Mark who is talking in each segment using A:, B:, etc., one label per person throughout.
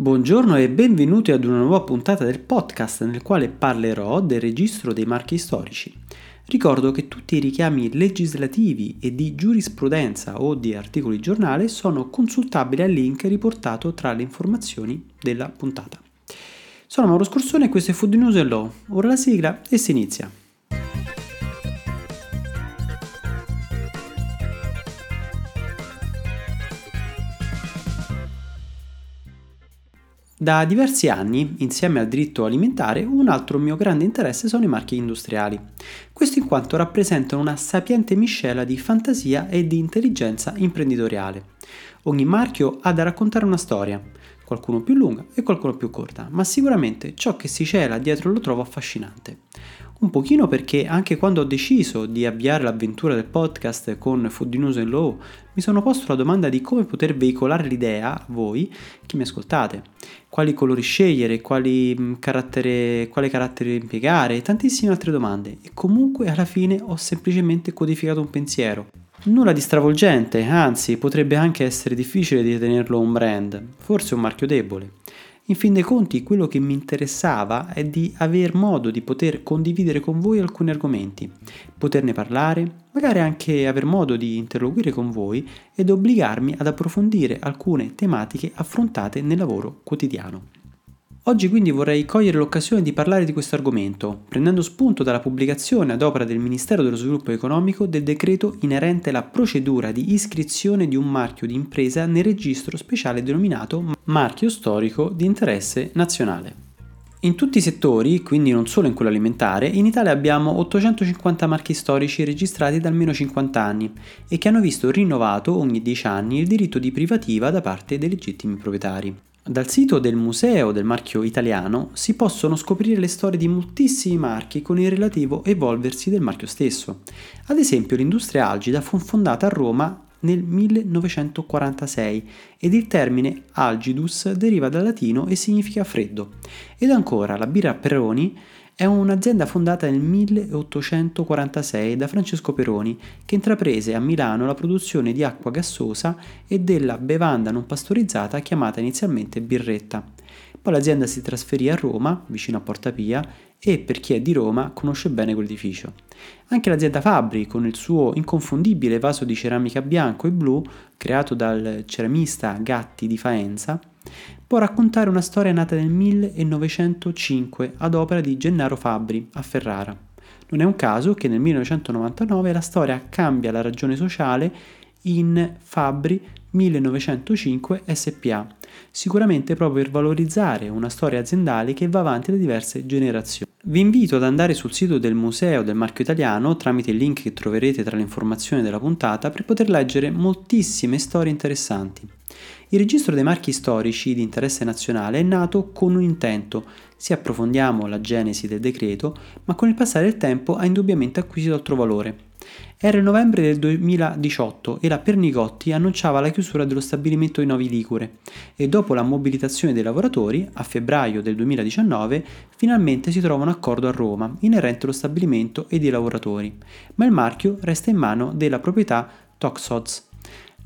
A: Buongiorno e benvenuti ad una nuova puntata del podcast nel quale parlerò del registro dei marchi storici. Ricordo che tutti i richiami legislativi e di giurisprudenza o di articoli giornale sono consultabili al link riportato tra le informazioni della puntata. Sono Mauro Scorsone e questo è Food News Law. Ora la sigla e si inizia. Da diversi anni, insieme al diritto alimentare, un altro mio grande interesse sono i marchi industriali. Questo in quanto rappresentano una sapiente miscela di fantasia e di intelligenza imprenditoriale. Ogni marchio ha da raccontare una storia, qualcuno più lunga e qualcuno più corta, ma sicuramente ciò che si cela dietro lo trovo affascinante. Un pochino perché anche quando ho deciso di avviare l'avventura del podcast con Food News and Law, mi sono posto la domanda di come poter veicolare l'idea a voi che mi ascoltate, quali colori scegliere, quali mm, carattere, quale carattere impiegare e tantissime altre domande e comunque alla fine ho semplicemente codificato un pensiero. Nulla di stravolgente, anzi potrebbe anche essere difficile di tenerlo un brand, forse un marchio debole. In fin dei conti, quello che mi interessava è di aver modo di poter condividere con voi alcuni argomenti, poterne parlare, magari anche aver modo di interloquire con voi ed obbligarmi ad approfondire alcune tematiche affrontate nel lavoro quotidiano. Oggi quindi vorrei cogliere l'occasione di parlare di questo argomento, prendendo spunto dalla pubblicazione ad opera del Ministero dello Sviluppo Economico del decreto inerente alla procedura di iscrizione di un marchio di impresa nel registro speciale denominato marchio storico di interesse nazionale. In tutti i settori, quindi non solo in quello alimentare, in Italia abbiamo 850 marchi storici registrati da almeno 50 anni e che hanno visto rinnovato ogni 10 anni il diritto di privativa da parte dei legittimi proprietari. Dal sito del Museo del Marchio Italiano si possono scoprire le storie di moltissimi marchi con il relativo evolversi del marchio stesso. Ad esempio l'industria Algida fu fondata a Roma nel 1946 ed il termine algidus deriva dal latino e significa freddo. Ed ancora la birra Peroni è un'azienda fondata nel 1846 da Francesco Peroni che intraprese a Milano la produzione di acqua gassosa e della bevanda non pastorizzata chiamata inizialmente birretta. Poi l'azienda si trasferì a Roma, vicino a Porta Pia, e per chi è di Roma conosce bene quell'edificio. Anche l'azienda Fabri, con il suo inconfondibile vaso di ceramica bianco e blu, creato dal ceramista Gatti di Faenza, può raccontare una storia nata nel 1905 ad opera di Gennaro Fabri a Ferrara. Non è un caso che nel 1999 la storia cambia la ragione sociale in Fabri 1905 SPA, sicuramente proprio per valorizzare una storia aziendale che va avanti da diverse generazioni. Vi invito ad andare sul sito del Museo del Marchio Italiano tramite il link che troverete tra le informazioni della puntata per poter leggere moltissime storie interessanti. Il registro dei marchi storici di interesse nazionale è nato con un intento, se approfondiamo la genesi del decreto, ma con il passare del tempo ha indubbiamente acquisito altro valore. Era il novembre del 2018 e la Pernigotti annunciava la chiusura dello stabilimento di Novi Ligure e dopo la mobilitazione dei lavoratori, a febbraio del 2019, finalmente si trova un accordo a Roma inerente allo stabilimento e dei lavoratori, ma il marchio resta in mano della proprietà Toxods.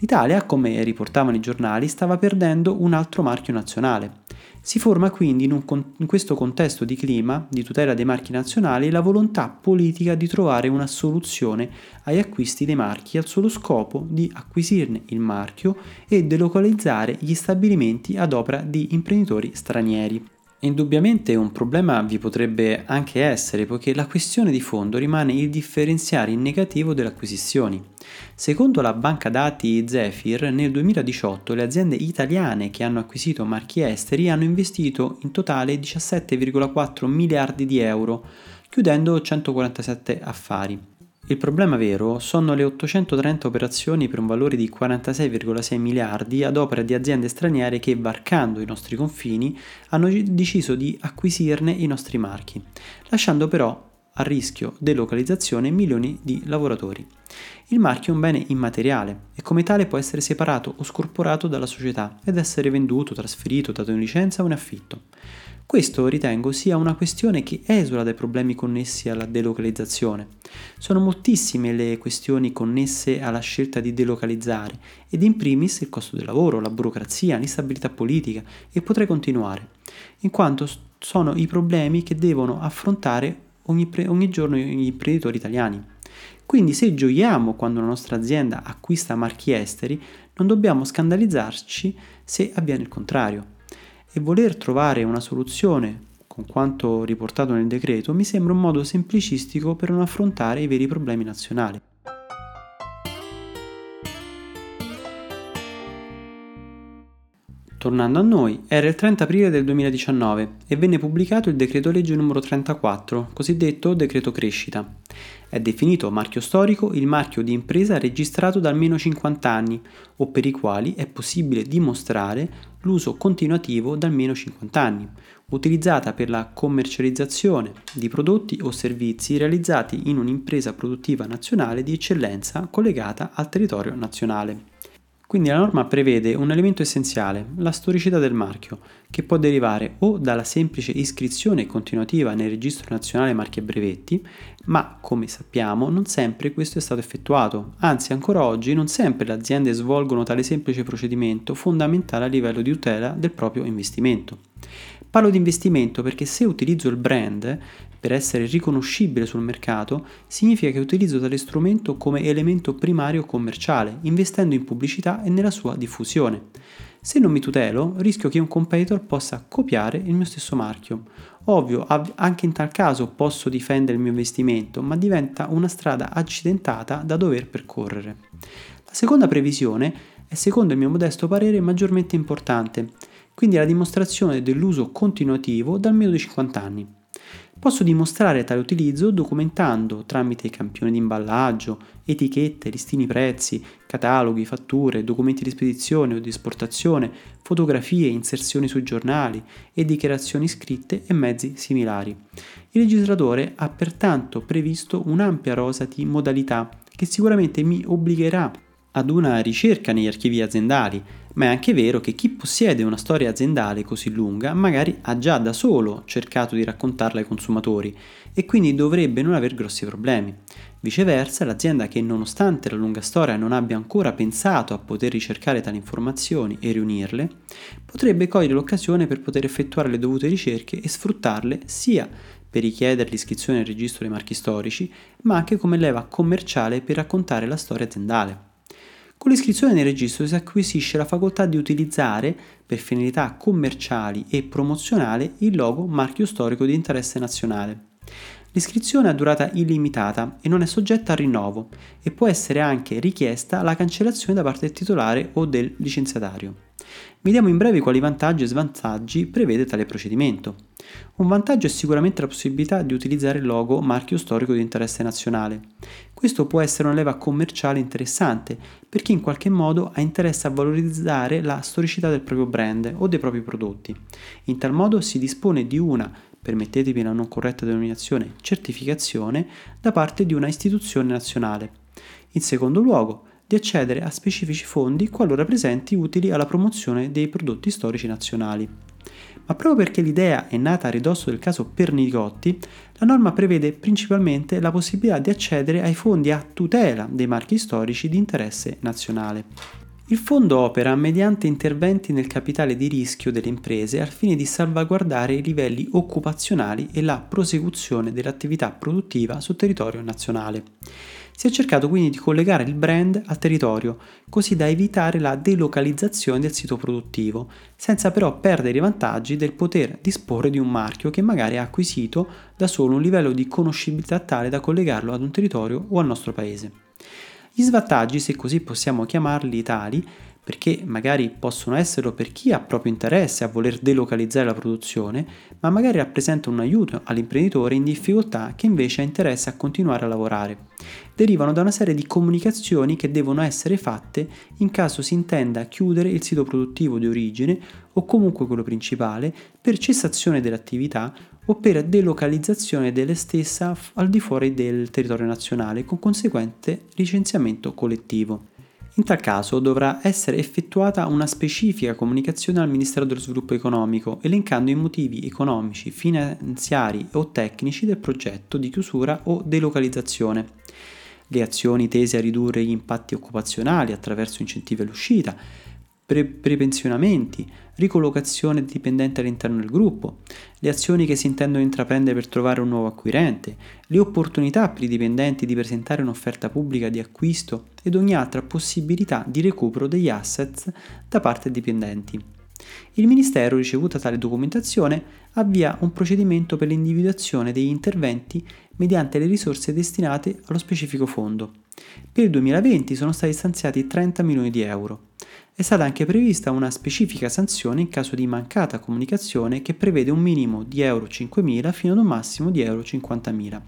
A: L'Italia, come riportavano i giornali, stava perdendo un altro marchio nazionale. Si forma quindi in, un, in, questo contesto di clima, di tutela dei marchi nazionali, la volontà politica di trovare una soluzione agli acquisti dei marchi al solo scopo di acquisirne il marchio e delocalizzare gli stabilimenti ad opera di imprenditori stranieri. Indubbiamente un problema vi potrebbe anche essere, poiché la questione di fondo rimane il differenziare in negativo delle acquisizioni. Secondo la banca dati Zephyr, nel 2018 le aziende italiane che hanno acquisito marchi esteri hanno investito in totale 17,4 miliardi di euro, chiudendo 147 affari. Il problema vero sono le 830 operazioni per un valore di 46,6 miliardi ad opera di aziende straniere che, varcando i nostri confini, hanno deciso di acquisirne i nostri marchi, lasciando però a rischio delocalizzazione milioni di lavoratori. Il marchio è un bene immateriale e come tale può essere separato o scorporato dalla società ed essere venduto, trasferito, dato in licenza o in affitto. Questo ritengo sia una questione che esula dai problemi connessi alla delocalizzazione. Sono moltissime le questioni connesse alla scelta di delocalizzare ed in primis il costo del lavoro, la burocrazia, l'instabilità politica e potrei continuare, in quanto sono i problemi che devono affrontare ogni, pre- ogni giorno gli imprenditori italiani. Quindi se gioiamo quando la nostra azienda acquista marchi esteri, non dobbiamo scandalizzarci se avviene il contrario. E voler trovare una soluzione con quanto riportato nel decreto mi sembra un modo semplicistico per non affrontare i veri problemi nazionali. Tornando a noi, era il 30 aprile del 2019 e venne pubblicato il decreto legge numero 34, cosiddetto decreto crescita. È definito marchio storico il marchio di impresa registrato da almeno 50 anni o per i quali è possibile dimostrare l'uso continuativo da almeno 50 anni, utilizzata per la commercializzazione di prodotti o servizi realizzati in un'impresa produttiva nazionale di eccellenza collegata al territorio nazionale. Quindi la norma prevede un elemento essenziale, la storicità del marchio, che può derivare o dalla semplice iscrizione continuativa nel registro nazionale marchi e brevetti, ma come sappiamo non sempre questo è stato effettuato, anzi ancora oggi non sempre le aziende svolgono tale semplice procedimento fondamentale a livello di tutela del proprio investimento. Parlo di investimento perché se utilizzo il brand per essere riconoscibile sul mercato, significa che utilizzo tale strumento come elemento primario commerciale, investendo in pubblicità e nella sua diffusione. Se non mi tutelo, rischio che un competitor possa copiare il mio stesso marchio. Ovvio, anche in tal caso posso difendere il mio investimento, ma diventa una strada accidentata da dover percorrere. La seconda previsione è, secondo il mio modesto parere, maggiormente importante quindi la dimostrazione dell'uso continuativo da almeno di 50 anni. Posso dimostrare tale utilizzo documentando tramite campioni di imballaggio, etichette, listini prezzi, cataloghi, fatture, documenti di spedizione o di esportazione, fotografie, inserzioni sui giornali e dichiarazioni scritte e mezzi similari. Il legislatore ha pertanto previsto un'ampia rosa di modalità che sicuramente mi obbligherà ad una ricerca negli archivi aziendali, ma è anche vero che chi possiede una storia aziendale così lunga magari ha già da solo cercato di raccontarla ai consumatori e quindi dovrebbe non aver grossi problemi. Viceversa, l'azienda che nonostante la lunga storia non abbia ancora pensato a poter ricercare tali informazioni e riunirle, potrebbe cogliere l'occasione per poter effettuare le dovute ricerche e sfruttarle sia per richiedere l'iscrizione al registro dei marchi storici, ma anche come leva commerciale per raccontare la storia aziendale. Con l'iscrizione nel registro si acquisisce la facoltà di utilizzare, per finalità commerciali e promozionali, il logo marchio storico di interesse nazionale. L'iscrizione ha durata illimitata e non è soggetta a rinnovo e può essere anche richiesta la cancellazione da parte del titolare o del licenziatario. Vediamo in breve quali vantaggi e svantaggi prevede tale procedimento. Un vantaggio è sicuramente la possibilità di utilizzare il logo marchio storico di interesse nazionale. Questo può essere una leva commerciale interessante per chi in qualche modo ha interesse a valorizzare la storicità del proprio brand o dei propri prodotti. In tal modo si dispone di una, permettetemi la non corretta denominazione, certificazione da parte di una istituzione nazionale. In secondo luogo, di accedere a specifici fondi qualora presenti utili alla promozione dei prodotti storici nazionali. Ma proprio perché l'idea è nata a ridosso del caso Pernigotti, la norma prevede principalmente la possibilità di accedere ai fondi a tutela dei marchi storici di interesse nazionale. Il fondo opera mediante interventi nel capitale di rischio delle imprese al fine di salvaguardare i livelli occupazionali e la prosecuzione dell'attività produttiva sul territorio nazionale. Si è cercato quindi di collegare il brand al territorio, così da evitare la delocalizzazione del sito produttivo, senza però perdere i vantaggi del poter disporre di un marchio che magari ha acquisito da solo un livello di conoscibilità tale da collegarlo ad un territorio o al nostro paese. Gli svantaggi, se così possiamo chiamarli tali, perché magari possono esserlo per chi ha proprio interesse a voler delocalizzare la produzione, ma magari rappresentano un aiuto all'imprenditore in difficoltà che invece ha interesse a continuare a lavorare. Derivano da una serie di comunicazioni che devono essere fatte in caso si intenda chiudere il sito produttivo di origine o comunque quello principale per cessazione dell'attività o per delocalizzazione delle stessa al di fuori del territorio nazionale con conseguente licenziamento collettivo. In tal caso dovrà essere effettuata una specifica comunicazione al Ministero dello Sviluppo Economico, elencando i motivi economici, finanziari o tecnici del progetto di chiusura o delocalizzazione. Le azioni tese a ridurre gli impatti occupazionali attraverso incentivi all'uscita, pre- prepensionamenti, ricollocazione di dipendenti all'interno del gruppo, le azioni che si intendono intraprendere per trovare un nuovo acquirente, le opportunità per i dipendenti di presentare un'offerta pubblica di acquisto ed ogni altra possibilità di recupero degli asset da parte dei dipendenti. Il Ministero, ricevuta tale documentazione, avvia un procedimento per l'individuazione degli interventi mediante le risorse destinate allo specifico fondo. Per il 2020 sono stati stanziati 30 milioni di euro. È stata anche prevista una specifica sanzione in caso di mancata comunicazione che prevede un minimo di euro 5.000 fino ad un massimo di euro 50.000.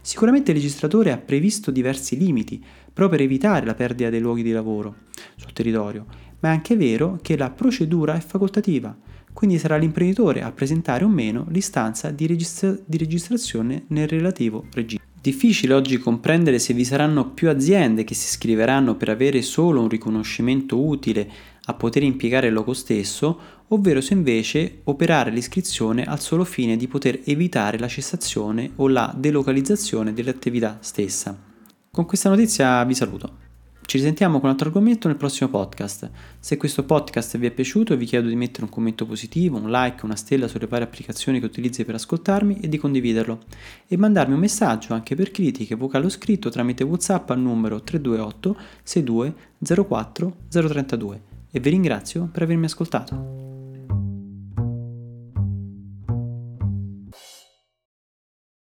A: Sicuramente il registratore ha previsto diversi limiti proprio per evitare la perdita dei luoghi di lavoro sul territorio, ma è anche vero che la procedura è facoltativa, quindi sarà l'imprenditore a presentare o meno l'istanza di, registra- di registrazione nel relativo registro. Difficile oggi comprendere se vi saranno più aziende che si iscriveranno per avere solo un riconoscimento utile a poter impiegare il logo stesso, ovvero se invece operare l'iscrizione al solo fine di poter evitare la cessazione o la delocalizzazione dell'attività stessa. Con questa notizia vi saluto. Ci risentiamo con un altro argomento nel prossimo podcast. Se questo podcast vi è piaciuto vi chiedo di mettere un commento positivo, un like, una stella sulle varie applicazioni che utilizzi per ascoltarmi e di condividerlo. E mandarmi un messaggio anche per critiche, vocale o scritto tramite WhatsApp al numero 328 62 04 032. E vi ringrazio per avermi ascoltato.